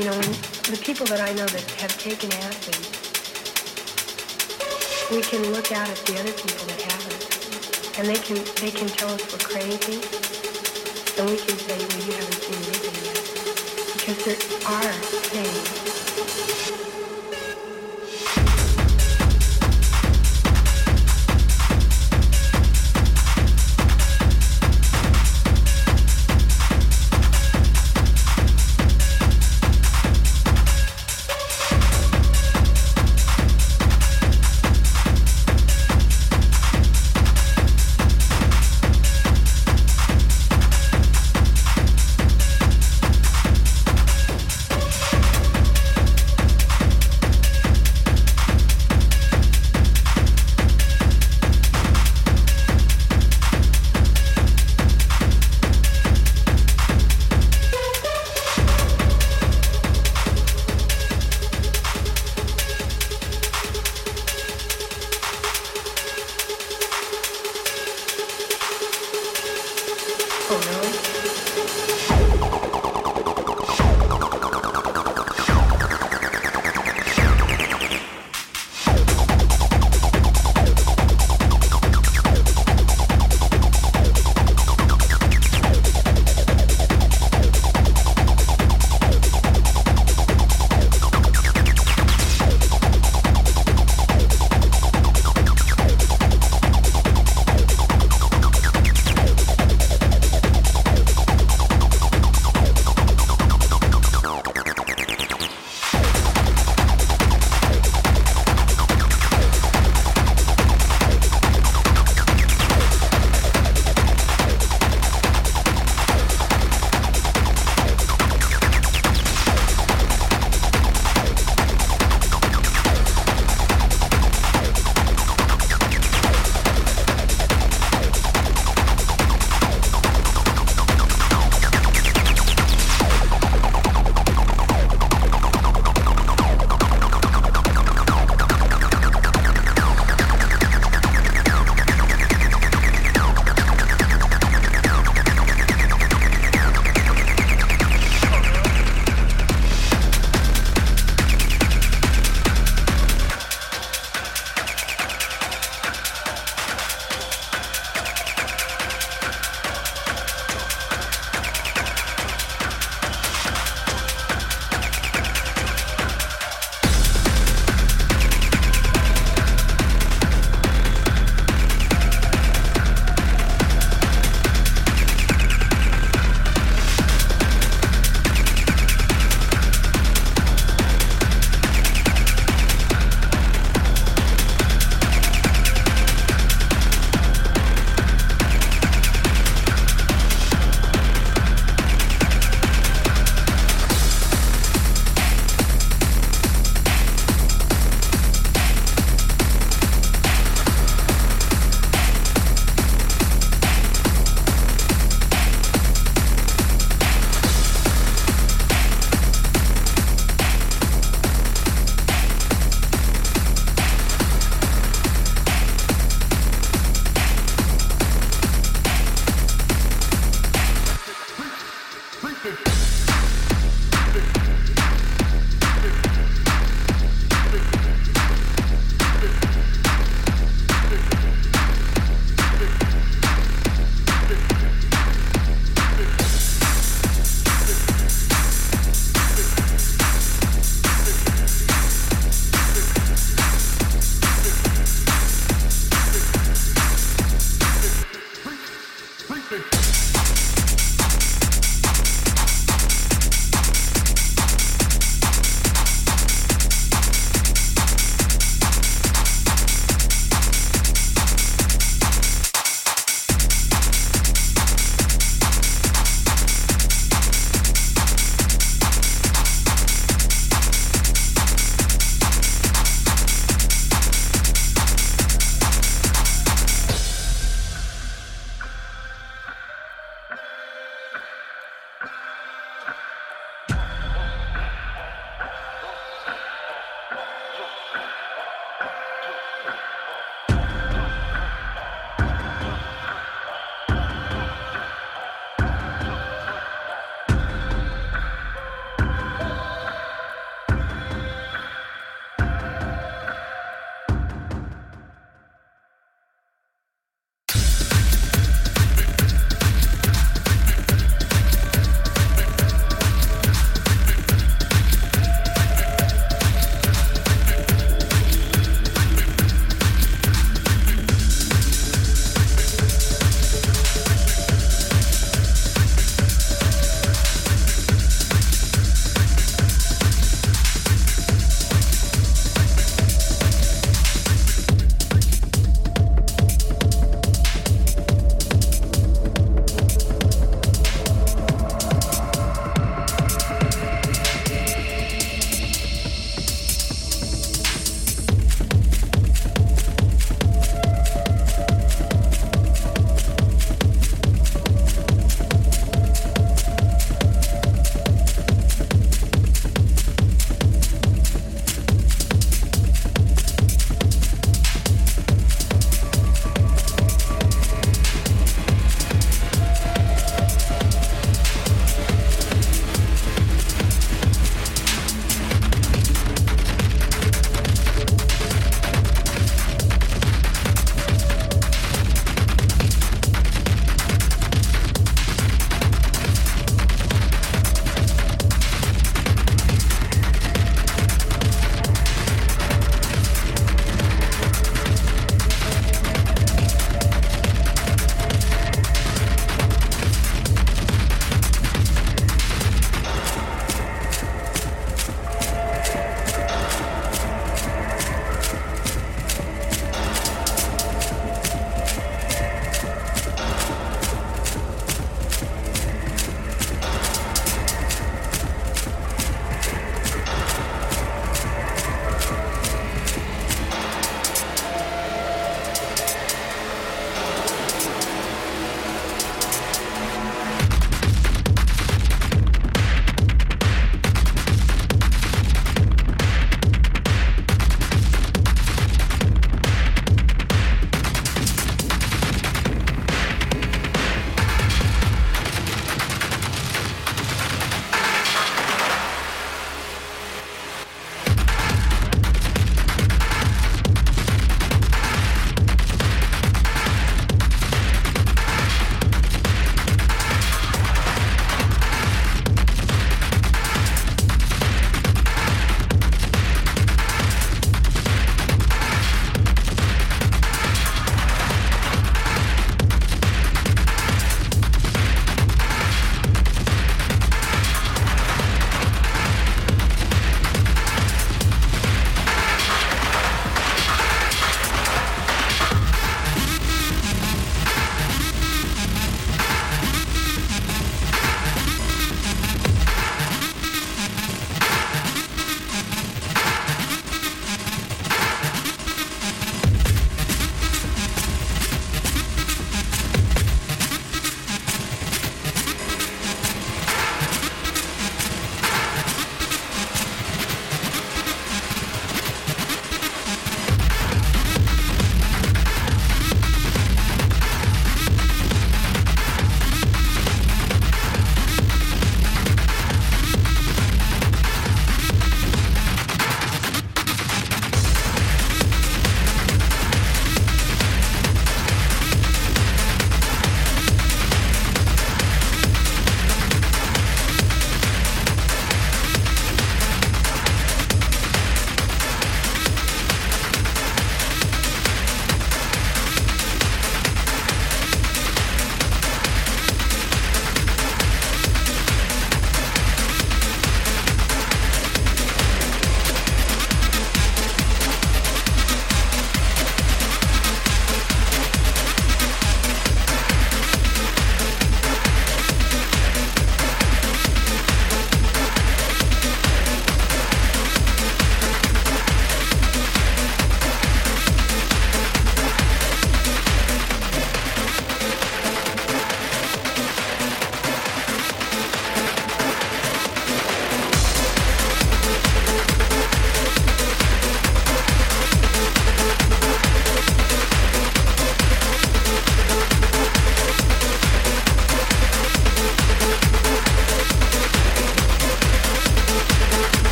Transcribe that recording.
you know, when, the people that I know that have taken acid, we can look out at the other people that haven't, and they can they can tell us we're crazy, and we can say, well, you haven't seen anything yet, because there are things